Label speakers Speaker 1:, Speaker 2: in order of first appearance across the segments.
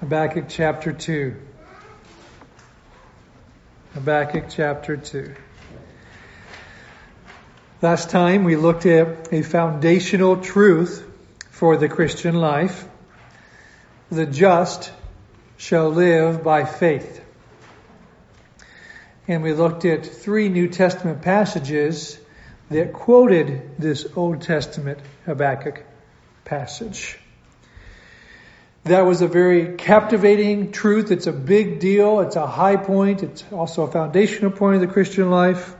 Speaker 1: Habakkuk chapter 2. Habakkuk chapter 2. Last time we looked at a foundational truth for the Christian life. The just shall live by faith. And we looked at three New Testament passages that quoted this Old Testament Habakkuk passage. That was a very captivating truth. It's a big deal. It's a high point. It's also a foundational point of the Christian life.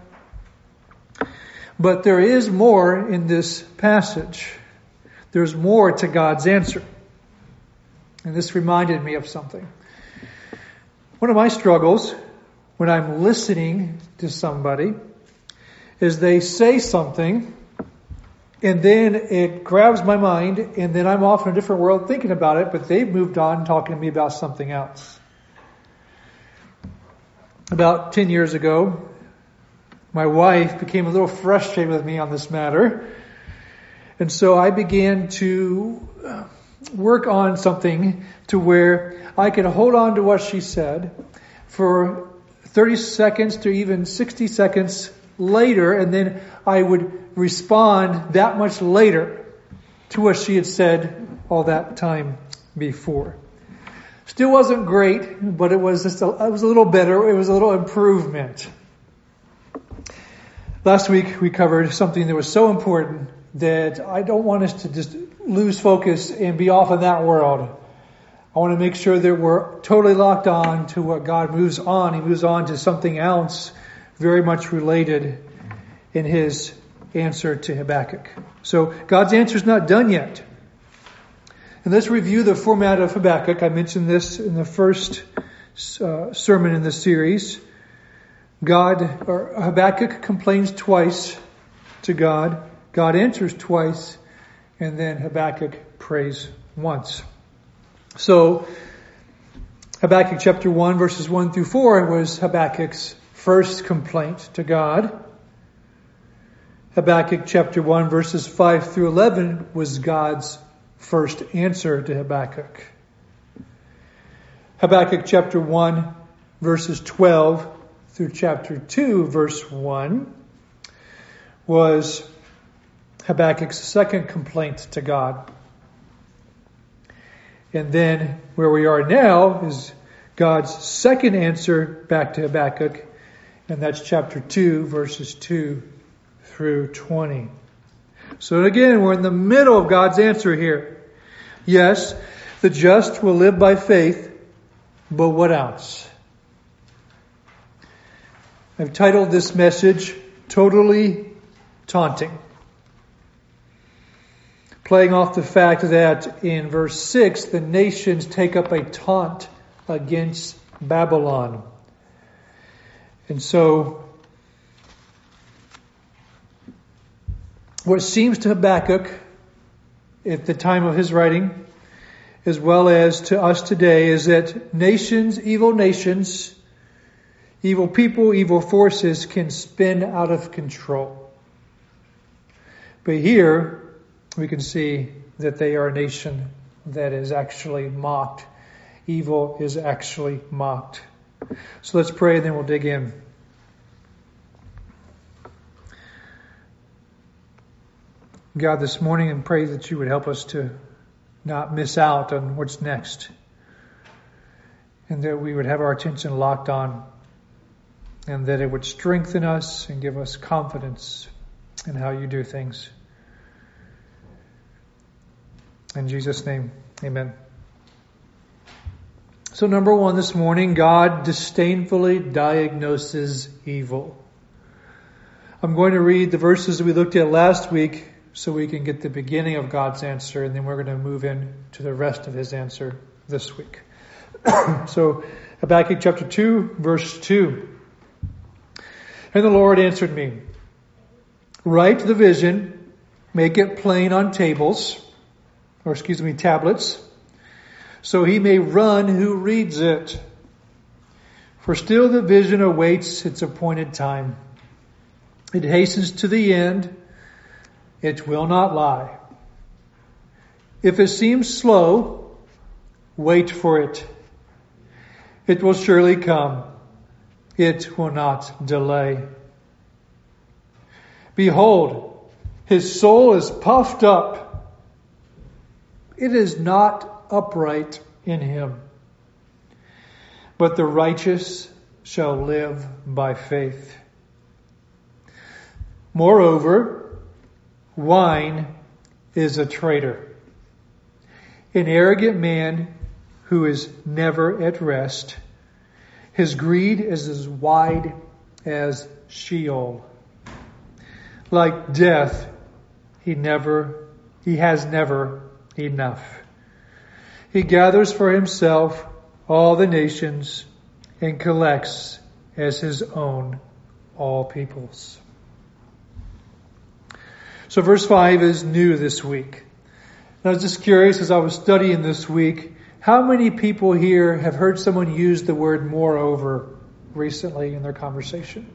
Speaker 1: But there is more in this passage. There's more to God's answer. And this reminded me of something. One of my struggles when I'm listening to somebody is they say something and then it grabs my mind, and then I'm off in a different world thinking about it, but they've moved on talking to me about something else. About 10 years ago, my wife became a little frustrated with me on this matter, and so I began to uh, work on something to where I could hold on to what she said for 30 seconds to even 60 seconds later, and then I would respond that much later to what she had said all that time before. Still wasn't great, but it was just a, it was a little better. It was a little improvement. Last week we covered something that was so important that I don't want us to just lose focus and be off in that world. I want to make sure that we're totally locked on to what God moves on. He moves on to something else very much related in his answer to Habakkuk. So God's answer is not done yet. And let's review the format of Habakkuk. I mentioned this in the first uh, sermon in this series. God, or Habakkuk complains twice to God. God answers twice, and then Habakkuk prays once. So, Habakkuk chapter 1 verses 1 through 4 was Habakkuk's first complaint to God. Habakkuk chapter 1 verses 5 through 11 was God's first answer to Habakkuk. Habakkuk chapter 1 verses 12 through chapter 2 verse 1 was Habakkuk's second complaint to God. And then where we are now is God's second answer back to Habakkuk, and that's chapter 2, verses 2 through 20. So again, we're in the middle of God's answer here. Yes, the just will live by faith, but what else? I've titled this message Totally Taunting. Playing off the fact that in verse 6, the nations take up a taunt against Babylon. And so what seems to Habakkuk at the time of his writing, as well as to us today, is that nations, evil nations, evil people, evil forces can spin out of control. But here we can see that they are a nation that is actually mocked. Evil is actually mocked. So let's pray and then we'll dig in. God, this morning and pray that you would help us to not miss out on what's next and that we would have our attention locked on and that it would strengthen us and give us confidence in how you do things. In Jesus' name, amen. So, number one this morning, God disdainfully diagnoses evil. I'm going to read the verses we looked at last week so we can get the beginning of God's answer, and then we're going to move in to the rest of his answer this week. so, Habakkuk chapter 2, verse 2. And the Lord answered me, Write the vision, make it plain on tables, or excuse me, tablets, so he may run who reads it. For still the vision awaits its appointed time. It hastens to the end it will not lie. If it seems slow, wait for it. It will surely come. It will not delay. Behold, his soul is puffed up. It is not upright in him. But the righteous shall live by faith. Moreover, wine is a traitor, an arrogant man who is never at rest. His greed is as wide as Sheol. Like death, he never, he has never enough. He gathers for himself all the nations and collects as his own all peoples. So verse 5 is new this week. And I was just curious as I was studying this week, how many people here have heard someone use the word moreover recently in their conversation?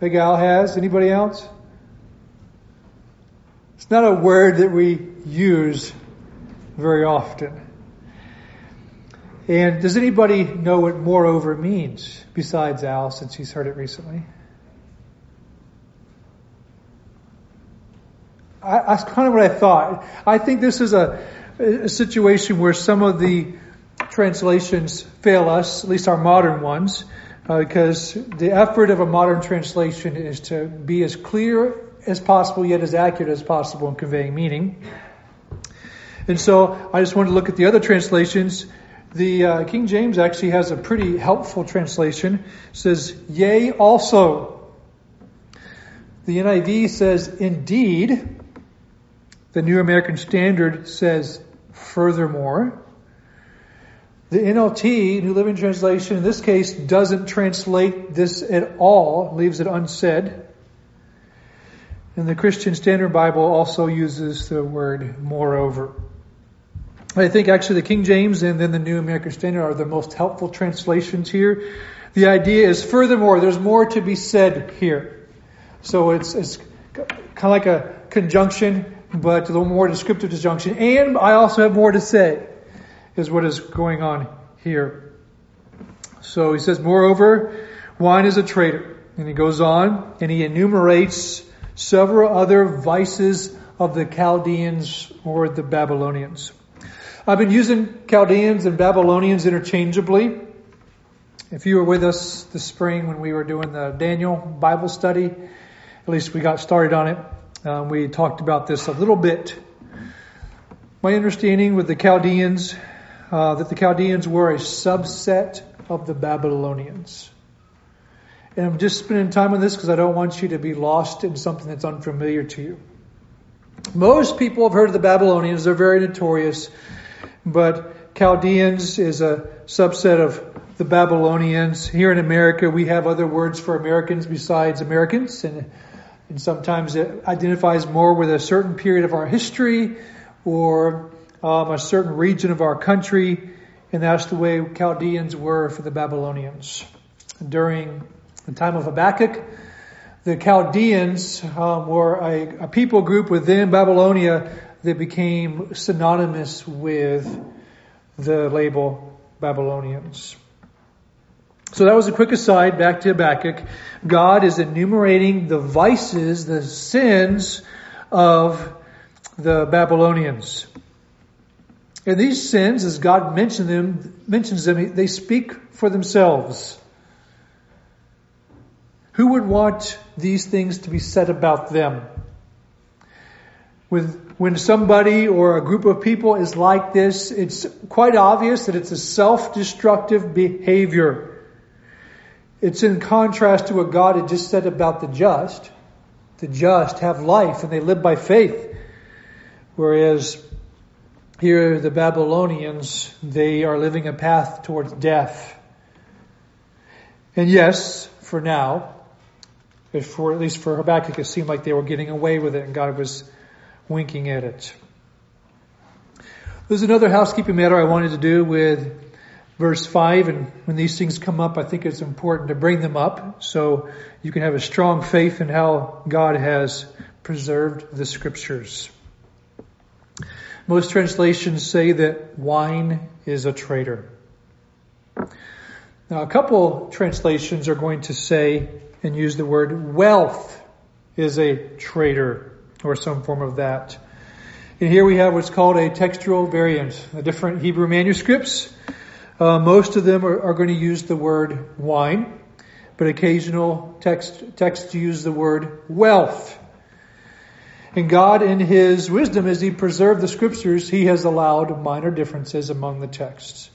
Speaker 1: Big Al has. Anybody else? It's not a word that we use very often. And does anybody know what moreover means besides Al since he's heard it recently? I, that's kind of what I thought. I think this is a, a situation where some of the translations fail us, at least our modern ones, uh, because the effort of a modern translation is to be as clear as possible, yet as accurate as possible in conveying meaning. And so I just wanted to look at the other translations. The uh, King James actually has a pretty helpful translation. It says, yea, also. The NIV says, indeed. The New American Standard says, furthermore. The NLT, New Living Translation, in this case, doesn't translate this at all, leaves it unsaid. And the Christian Standard Bible also uses the word moreover. I think actually the King James and then the New American Standard are the most helpful translations here. The idea is furthermore, there's more to be said here. So it's, it's kind of like a conjunction but a little more descriptive disjunction. And I also have more to say, is what is going on here. So he says, moreover, wine is a traitor. And he goes on and he enumerates several other vices of the Chaldeans or the Babylonians. I've been using Chaldeans and Babylonians interchangeably. If you were with us this spring when we were doing the Daniel Bible study, at least we got started on it, um, we talked about this a little bit. My understanding with the Chaldeans, uh, that the Chaldeans were a subset of the Babylonians. And I'm just spending time on this because I don't want you to be lost in something that's unfamiliar to you. Most people have heard of the Babylonians. They're very notorious. But Chaldeans is a subset of the Babylonians. Here in America, we have other words for Americans besides Americans. And and sometimes it identifies more with a certain period of our history or um, a certain region of our country, and that's the way Chaldeans were for the Babylonians. During the time of Habakkuk, the Chaldeans um, were a, a people group within Babylonia that became synonymous with the label Babylonians. So that was a quick aside back to Habakkuk. God is enumerating the vices, the sins of the Babylonians. And these sins, as God mentioned them, mentions them, they speak for themselves. Who would want these things to be said about them? With, when somebody or a group of people is like this, it's quite obvious that it's a self-destructive behavior. It's in contrast to what God had just said about the just. The just have life and they live by faith. Whereas here the Babylonians, they are living a path towards death. And yes, for now, for at least for Habakkuk, it seemed like they were getting away with it and God was winking at it. There's another housekeeping matter I wanted to do with verse 5, and when these things come up, I think it's important to bring them up so you can have a strong faith in how God has preserved the scriptures. Most translations say that wine is a traitor. Now, a couple translations are going to say and use the word wealth is a traitor or some form of that. And here we have what's called a textual variant. The different Hebrew manuscripts, uh, most of them are, are, going to use the word wine, but occasional text, texts use the word wealth. And God, in His wisdom, as He preserved the scriptures, He has allowed minor differences among the texts.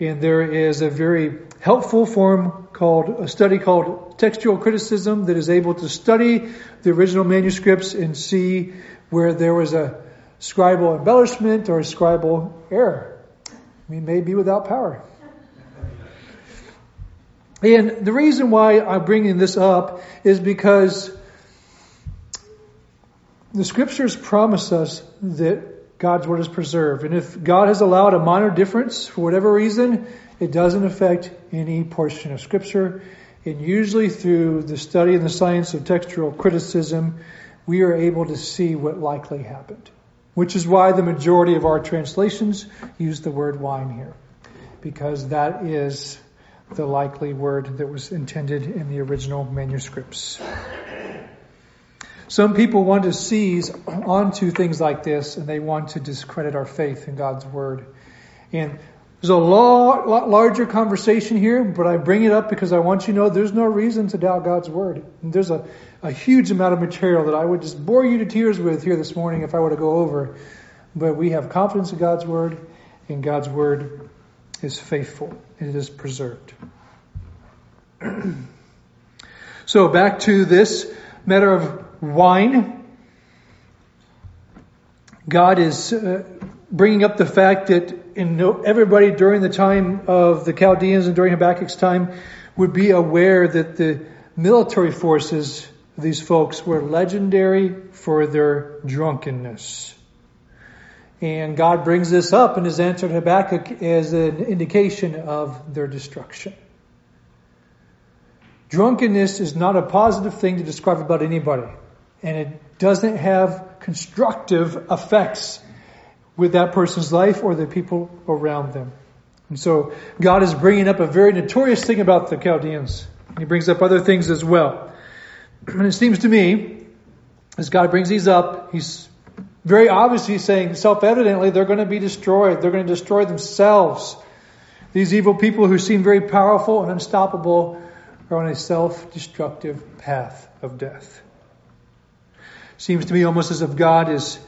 Speaker 1: And there is a very helpful form called a study called textual criticism that is able to study the original manuscripts and see where there was a scribal embellishment or a scribal error. We may be without power. And the reason why I'm bringing this up is because the scriptures promise us that God's word is preserved. And if God has allowed a minor difference for whatever reason, it doesn't affect any portion of scripture. And usually through the study and the science of textual criticism, we are able to see what likely happened. Which is why the majority of our translations use the word wine here. Because that is the likely word that was intended in the original manuscripts. Some people want to seize onto things like this and they want to discredit our faith in God's Word. And there's a lot, lot, larger conversation here, but I bring it up because I want you to know there's no reason to doubt God's Word. There's a, a huge amount of material that I would just bore you to tears with here this morning if I were to go over. But we have confidence in God's Word, and God's Word is faithful. It is preserved. so back to this matter of wine. God is uh, bringing up the fact that in everybody during the time of the Chaldeans and during Habakkuk's time would be aware that the military forces these folks were legendary for their drunkenness. And God brings this up in his answer to Habakkuk as an indication of their destruction. Drunkenness is not a positive thing to describe about anybody and it doesn't have constructive effects with that person's life or the people around them. And so God is bringing up a very notorious thing about the Chaldeans. He brings up other things as well. And it seems to me, as God brings these up, he's very obviously saying self-evidently they're going to be destroyed. They're going to destroy themselves. These evil people who seem very powerful and unstoppable are on a self-destructive path of death. Seems to me almost as if God is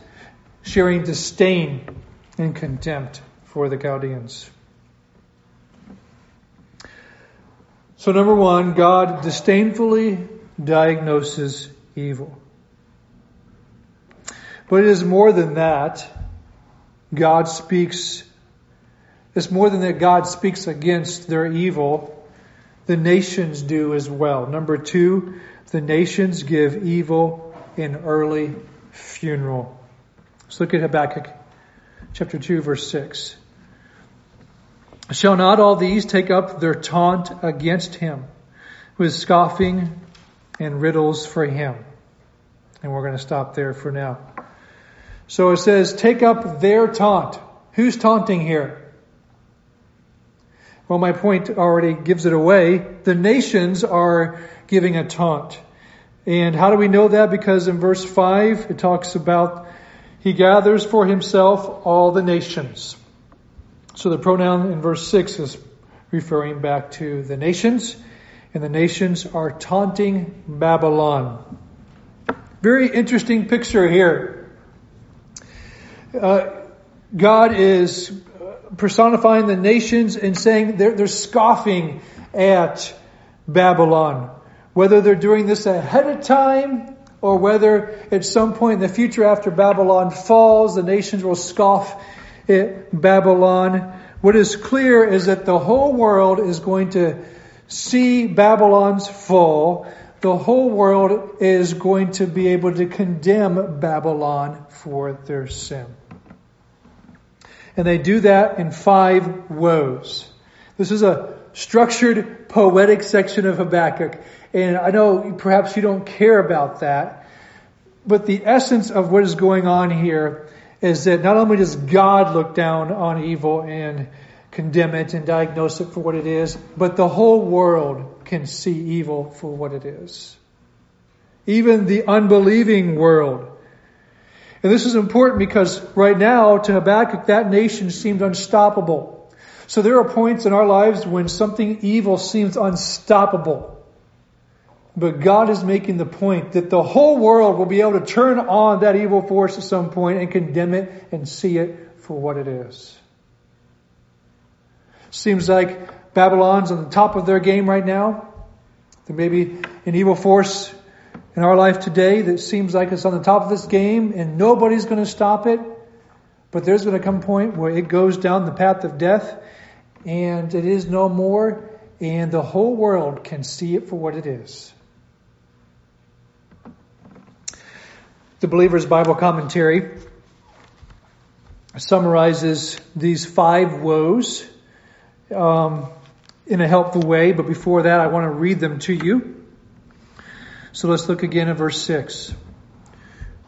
Speaker 1: sharing disdain and contempt for the Chaldeans. So, number one, God disdainfully diagnoses evil. But it is more than that. God speaks, it's more than that God speaks against their evil. The nations do as well. Number two, the nations give evil in early funeral. Let's look at Habakkuk chapter 2 verse 6. Shall not all these take up their taunt against him with scoffing and riddles for him? And we're going to stop there for now. So it says, take up their taunt. Who's taunting here? Well, my point already gives it away. The nations are giving a taunt. And how do we know that? Because in verse 5, it talks about he gathers for himself all the nations. So the pronoun in verse 6 is referring back to the nations, and the nations are taunting Babylon. Very interesting picture here. Uh, God is personifying the nations and saying they're, they're scoffing at Babylon. Whether they're doing this ahead of time or whether at some point in the future after Babylon falls, the nations will scoff at Babylon. What is clear is that the whole world is going to see Babylon's fall. The whole world is going to be able to condemn Babylon for their sin. And they do that in five woes. This is a structured poetic section of Habakkuk. And I know perhaps you don't care about that, but the essence of what is going on here is that not only does God look down on evil and condemn it and diagnose it for what it is, but the whole world can see evil for what it is. Even the unbelieving world. And this is important because right now to Habakkuk, that nation seemed unstoppable. So there are points in our lives when something evil seems unstoppable. But God is making the point that the whole world will be able to turn on that evil force at some point and condemn it and see it for what it is. Seems like Babylon's on the top of their game right now. There may be an evil force in our life today that seems like it's on the top of this game and nobody's going to stop it. But there's going to come a point where it goes down the path of death and it is no more and the whole world can see it for what it is. The Believer's Bible Commentary summarizes these five woes um, in a helpful way, but before that, I want to read them to you. So let's look again at verse 6.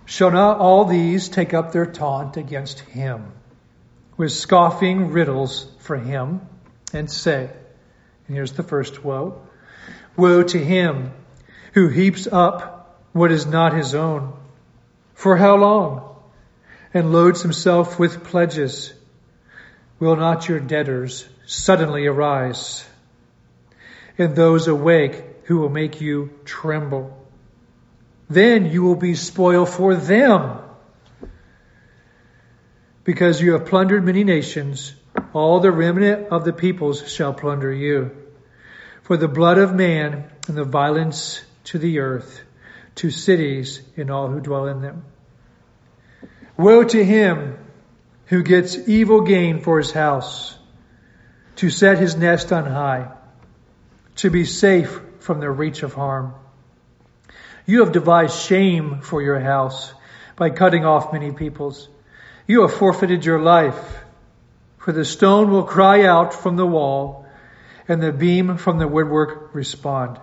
Speaker 1: Shall not all these take up their taunt against him with scoffing riddles for him and say, and here's the first woe, woe to him who heaps up what is not his own. For how long? And loads himself with pledges. Will not your debtors suddenly arise, and those awake who will make you tremble. Then you will be spoil for them. Because you have plundered many nations, all the remnant of the peoples shall plunder you. For the blood of man and the violence to the earth, to cities and all who dwell in them. Woe to him who gets evil gain for his house to set his nest on high, to be safe from the reach of harm. You have devised shame for your house by cutting off many peoples. You have forfeited your life, for the stone will cry out from the wall, and the beam from the woodwork respond.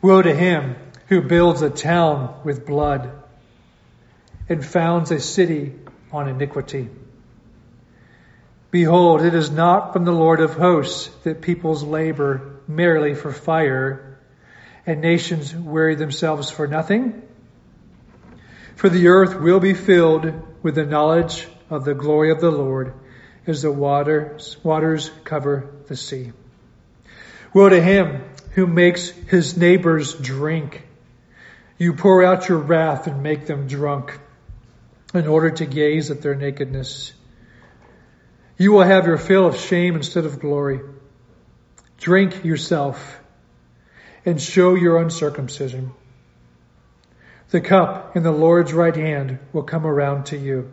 Speaker 1: Woe to him who builds a town with blood and founds a city on iniquity. Behold, it is not from the Lord of hosts that peoples labor merely for fire, and nations weary themselves for nothing. For the earth will be filled with the knowledge of the glory of the Lord as the waters, waters cover the sea. Woe to him who makes his neighbors drink. You pour out your wrath and make them drunk in order to gaze at their nakedness. You will have your fill of shame instead of glory. Drink yourself and show your uncircumcision. The cup in the Lord's right hand will come around to you,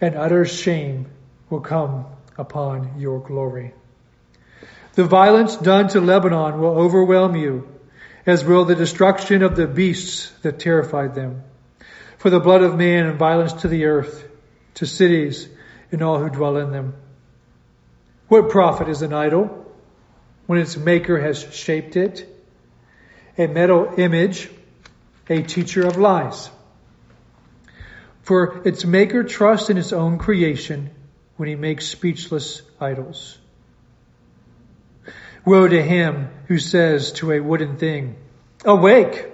Speaker 1: and utter shame will come upon your glory. The violence done to Lebanon will overwhelm you, as will the destruction of the beasts that terrified them. For the blood of man and violence to the earth, to cities, and all who dwell in them. What profit is an idol when its maker has shaped it? A metal image, a teacher of lies. For its maker trusts in its own creation when he makes speechless idols. Woe to him who says to a wooden thing, Awake!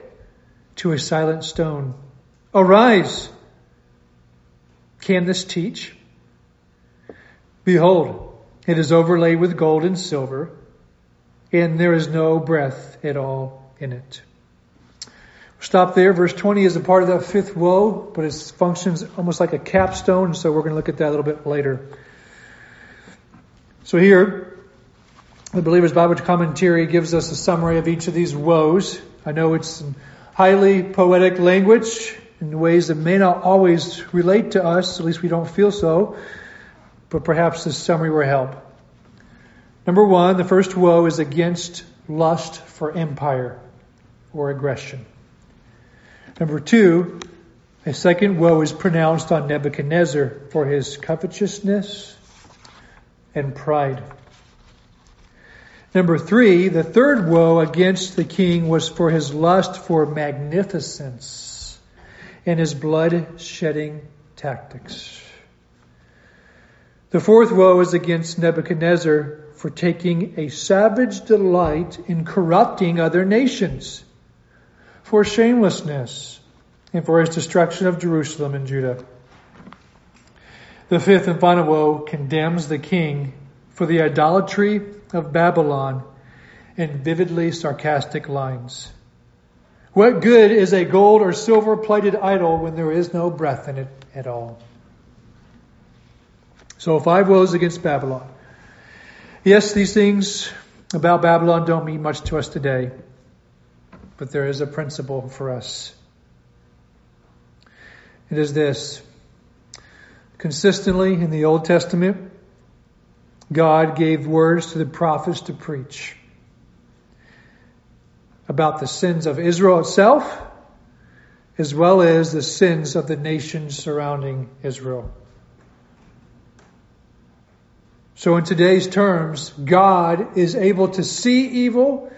Speaker 1: To a silent stone, Arise! Can this teach? Behold, it is overlaid with gold and silver, and there is no breath at all in it. Stop there. Verse 20 is a part of that fifth woe, but it functions almost like a capstone, so we're going to look at that a little bit later. So here, the Believer's Bible Commentary gives us a summary of each of these woes. I know it's highly poetic language in ways that may not always relate to us, at least we don't feel so but perhaps this summary will help. Number one, the first woe is against lust for empire or aggression. Number two, a second woe is pronounced on Nebuchadnezzar for his covetousness and pride. Number three, the third woe against the king was for his lust for magnificence and his blood shedding tactics. The fourth woe is against Nebuchadnezzar for taking a savage delight in corrupting other nations, for shamelessness, and for his destruction of Jerusalem and Judah. The fifth and final woe condemns the king for the idolatry of Babylon in vividly sarcastic lines. What good is a gold or silver plated idol when there is no breath in it at all? So five woes against Babylon. Yes, these things about Babylon don't mean much to us today, but there is a principle for us. It is this. Consistently in the Old Testament, God gave words to the prophets to preach about the sins of Israel itself, as well as the sins of the nations surrounding Israel. So in today's terms, God is able to see evil,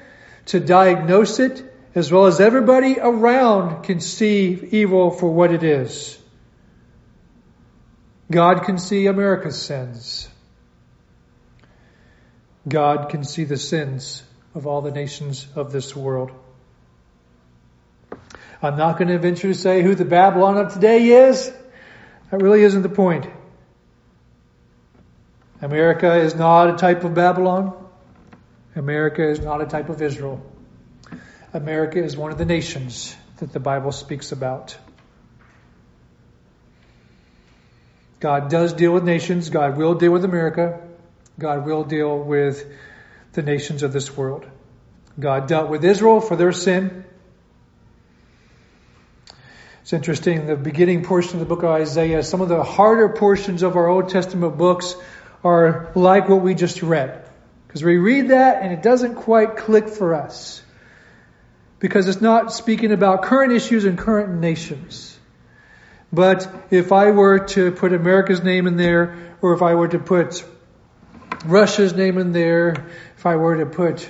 Speaker 1: to diagnose it, as well as everybody around can see evil for what it is. God can see America's sins. God can see the sins of all the nations of this world. I'm not going to venture to say who the Babylon of today is. That really isn't the point. America is not a type of Babylon. America is not a type of Israel. America is one of the nations that the Bible speaks about. God does deal with nations. God will deal with America. God will deal with the nations of this world. God dealt with Israel for their sin. It's interesting, the beginning portion of the book of Isaiah, some of the harder portions of our Old Testament books are like what we just read. Because we read that and it doesn't quite click for us. Because it's not speaking about current issues and current nations. But if I were to put America's name in there, or if I were to put Russia's name in there, if I were to put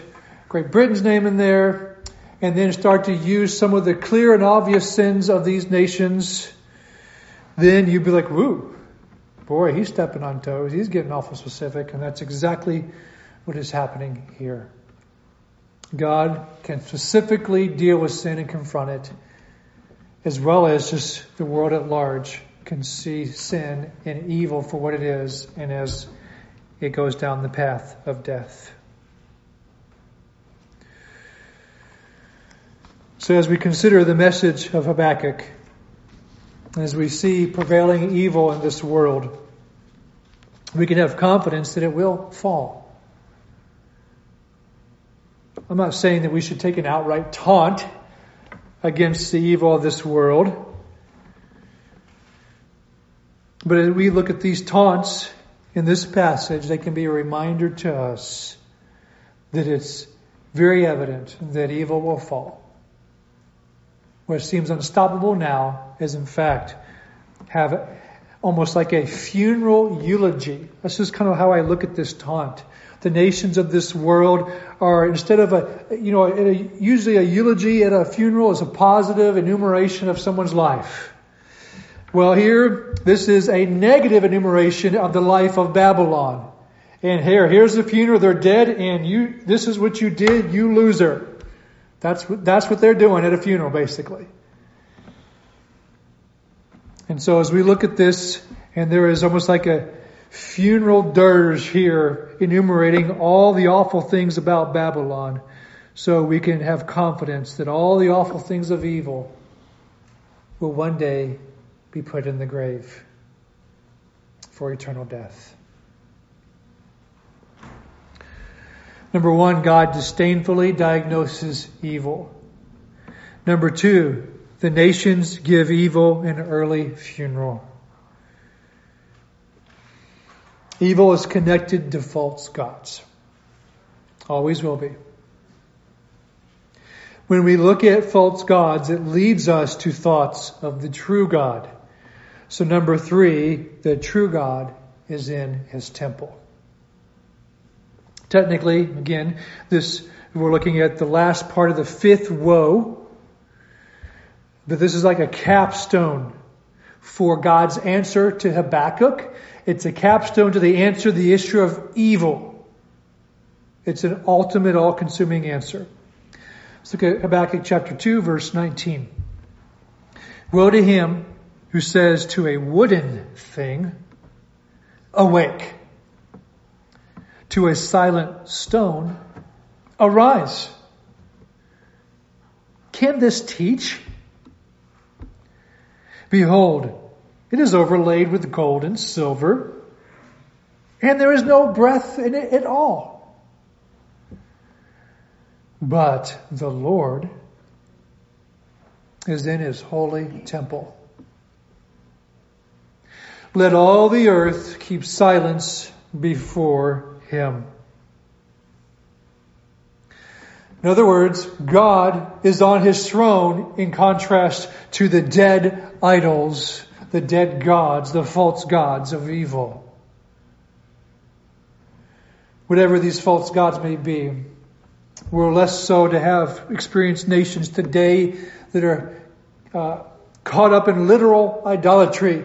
Speaker 1: Great Britain's name in there, and then start to use some of the clear and obvious sins of these nations, then you'd be like, woo, Boy, he's stepping on toes. He's getting awful specific, and that's exactly what is happening here. God can specifically deal with sin and confront it, as well as just the world at large can see sin and evil for what it is, and as it goes down the path of death. So, as we consider the message of Habakkuk, as we see prevailing evil in this world, we can have confidence that it will fall. I'm not saying that we should take an outright taunt against the evil of this world. But as we look at these taunts in this passage, they can be a reminder to us that it's very evident that evil will fall. What seems unstoppable now is in fact have almost like a funeral eulogy. This is kind of how I look at this taunt. The nations of this world are instead of a, you know, usually a eulogy at a funeral is a positive enumeration of someone's life. Well, here, this is a negative enumeration of the life of Babylon. And here, here's the funeral. They're dead, and you. This is what you did, you loser. That's what, that's what they're doing at a funeral, basically. And so as we look at this, and there is almost like a funeral dirge here enumerating all the awful things about Babylon, so we can have confidence that all the awful things of evil will one day be put in the grave for eternal death. Number one, God disdainfully diagnoses evil. Number two, the nations give evil an early funeral. Evil is connected to false gods. Always will be. When we look at false gods, it leads us to thoughts of the true God. So number three, the true God is in his temple. Technically, again, this we're looking at the last part of the fifth woe. But this is like a capstone for God's answer to Habakkuk. It's a capstone to the answer, the issue of evil. It's an ultimate, all consuming answer. Let's look at Habakkuk chapter 2, verse 19. Woe to him who says to a wooden thing, Awake. To a silent stone, Arise. Can this teach? Behold, it is overlaid with gold and silver, and there is no breath in it at all. But the Lord is in his holy temple. Let all the earth keep silence before him. In other words, God is on his throne in contrast to the dead idols, the dead gods, the false gods of evil. Whatever these false gods may be, we're less so to have experienced nations today that are uh, caught up in literal idolatry.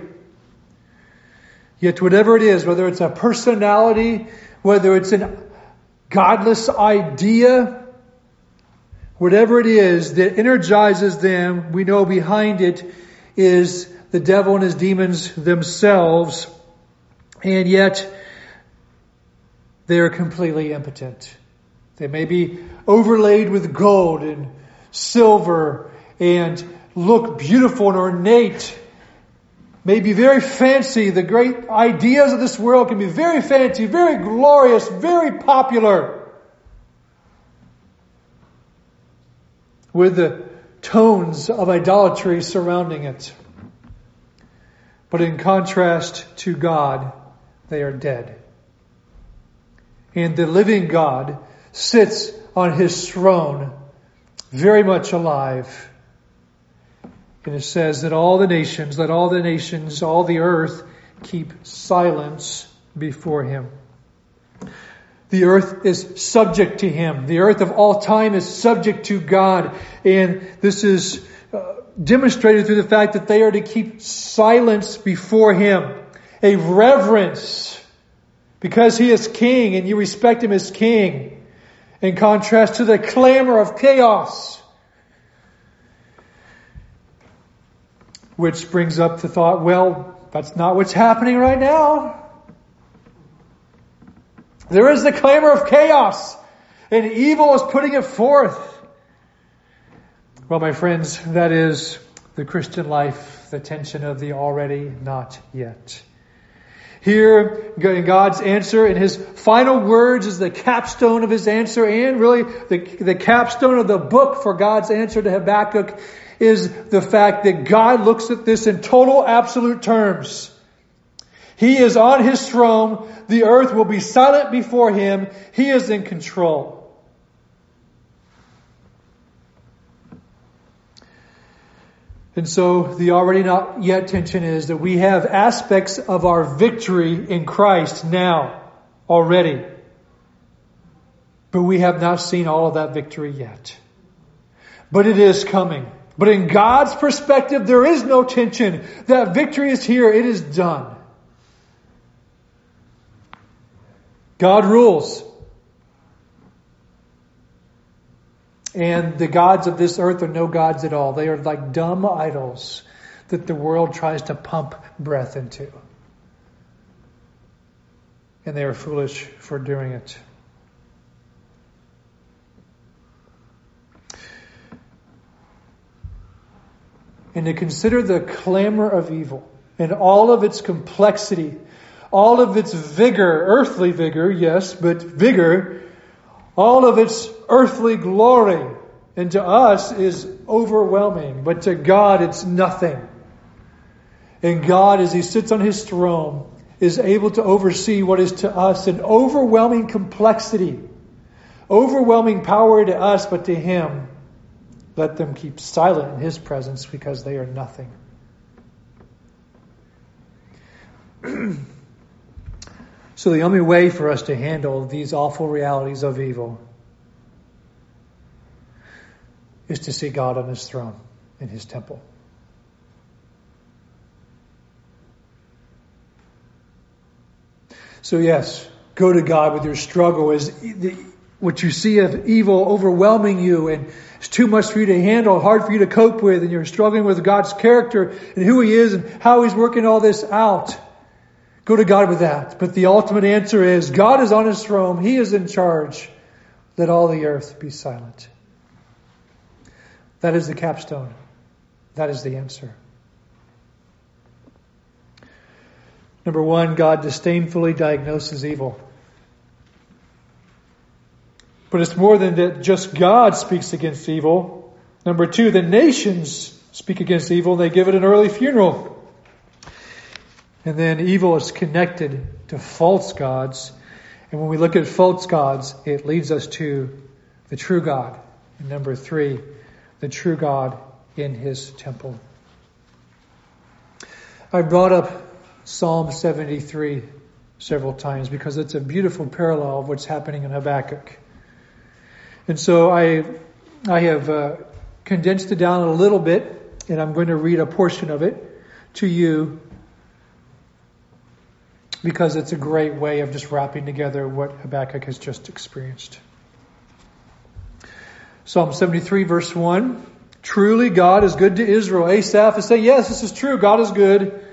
Speaker 1: Yet, whatever it is, whether it's a personality, whether it's a godless idea, Whatever it is that energizes them, we know behind it is the devil and his demons themselves, and yet they are completely impotent. They may be overlaid with gold and silver and look beautiful and ornate, may be very fancy. The great ideas of this world can be very fancy, very glorious, very popular. with the tones of idolatry surrounding it. But in contrast to God, they are dead. And the living God sits on his throne, very much alive. And it says that all the nations, let all the nations, all the earth keep silence before him. The earth is subject to Him. The earth of all time is subject to God. And this is uh, demonstrated through the fact that they are to keep silence before Him. A reverence. Because He is King and you respect Him as King. In contrast to the clamor of chaos. Which brings up the thought, well, that's not what's happening right now. There is the clamor of chaos, and evil is putting it forth. Well, my friends, that is the Christian life, the tension of the already not yet. Here, God's answer in His final words is the capstone of His answer and really the, the capstone of the book for God's answer to Habakkuk is the fact that God looks at this in total absolute terms. He is on His throne. The earth will be silent before him. He is in control. And so the already not yet tension is that we have aspects of our victory in Christ now already. But we have not seen all of that victory yet. But it is coming. But in God's perspective, there is no tension. That victory is here. It is done. God rules. And the gods of this earth are no gods at all. They are like dumb idols that the world tries to pump breath into. And they are foolish for doing it. And to consider the clamor of evil and all of its complexity all of its vigor, earthly vigor, yes, but vigor, all of its earthly glory, and to us is overwhelming, but to God it's nothing. And God, as He sits on His throne, is able to oversee what is to us an overwhelming complexity, overwhelming power to us, but to Him, let them keep silent in his presence because they are nothing. so, the only way for us to handle these awful realities of evil is to see God on his throne in his temple. So, yes, go to God with your struggle as the what you see of evil overwhelming you and it's too much for you to handle, hard for you to cope with, and you're struggling with God's character and who He is and how He's working all this out. Go to God with that. But the ultimate answer is God is on His throne. He is in charge. Let all the earth be silent. That is the capstone. That is the answer. Number one, God disdainfully diagnoses evil. But it's more than that just God speaks against evil. Number two, the nations speak against evil they give it an early funeral. And then evil is connected to false gods. And when we look at false gods, it leads us to the true God. And number three, the true God in his temple. I brought up Psalm 73 several times because it's a beautiful parallel of what's happening in Habakkuk. And so I, I have uh, condensed it down a little bit, and I'm going to read a portion of it to you because it's a great way of just wrapping together what Habakkuk has just experienced. Psalm 73 verse 1. Truly God is good to Israel. Asaph is saying, yes, this is true. God is good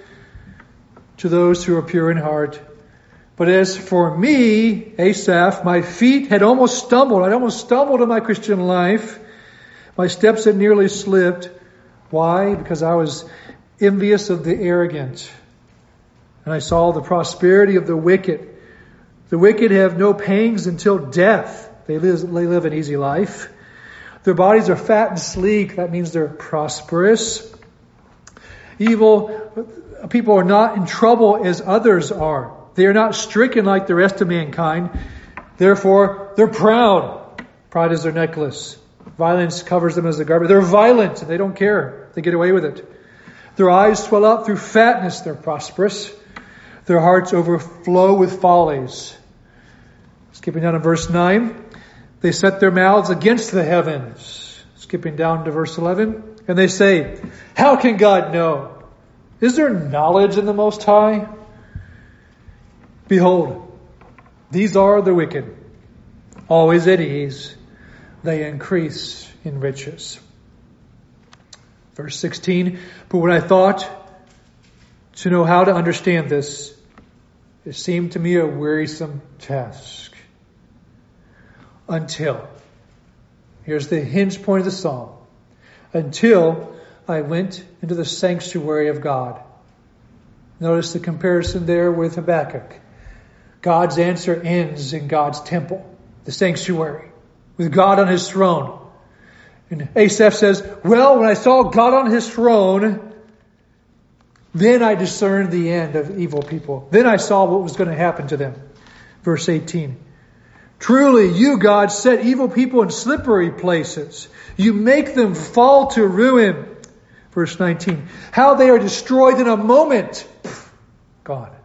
Speaker 1: to those who are pure in heart. But as for me, Asaph, my feet had almost stumbled. I'd almost stumbled in my Christian life. My steps had nearly slipped. Why? Because I was envious of the arrogant. And I saw the prosperity of the wicked. The wicked have no pangs until death. They live, they live an easy life. Their bodies are fat and sleek. That means they're prosperous. Evil people are not in trouble as others are. They are not stricken like the rest of mankind. Therefore, they're proud. Pride is their necklace. Violence covers them as a garment. They're violent and they don't care. They get away with it. Their eyes swell up through fatness. They're prosperous. Their hearts overflow with follies. Skipping down to verse 9. They set their mouths against the heavens. Skipping down to verse 11. And they say, How can God know? Is there knowledge in the Most High? Behold, these are the wicked, always at ease. They increase in riches. Verse 16, but when I thought to know how to understand this, it seemed to me a wearisome task. Until, here's the hinge point of the psalm, until I went into the sanctuary of God. Notice the comparison there with Habakkuk. God's answer ends in God's temple, the sanctuary, with God on his throne. And Asaph says, Well, when I saw God on his throne, then I discerned the end of evil people. Then I saw what was going to happen to them. Verse 18. Truly, you, God, set evil people in slippery places. You make them fall to ruin. Verse 19. How they are destroyed in a moment. Gone.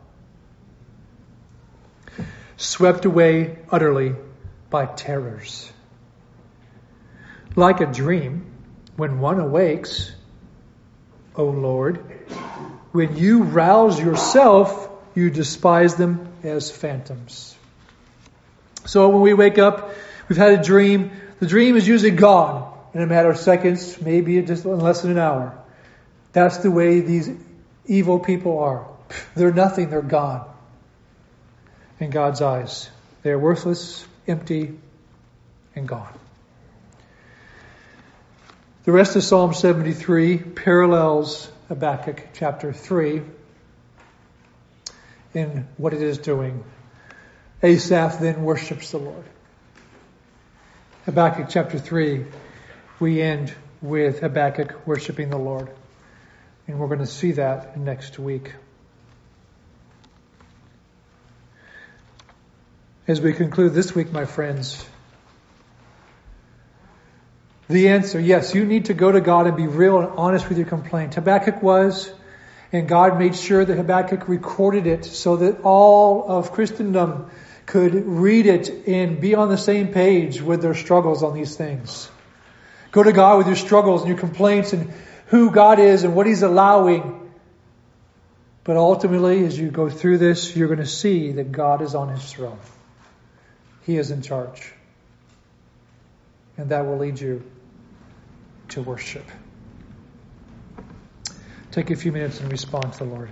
Speaker 1: Swept away utterly by terrors. Like a dream, when one awakes, O Lord, when you rouse yourself, you despise them as phantoms. So when we wake up, we've had a dream. The dream is usually gone in a matter of seconds, maybe just in less than an hour. That's the way these evil people are. They're nothing, they're gone in God's eyes. They are worthless, empty, and gone. The rest of Psalm 73 parallels Habakkuk chapter 3 in what it is doing. Asaph then worships the Lord. Habakkuk chapter 3, we end with Habakkuk worshiping the Lord. And we're going to see that next week. As we conclude this week, my friends, the answer, yes, you need to go to God and be real and honest with your complaint. Habakkuk was, and God made sure that Habakkuk recorded it so that all of Christendom could read it and be on the same page with their struggles on these things. Go to God with your struggles and your complaints and who God is and what He's allowing But ultimately, as you go through this, you're going to see that God is on his throne. He is in charge. And that will lead you to worship. Take a few minutes and respond to the Lord.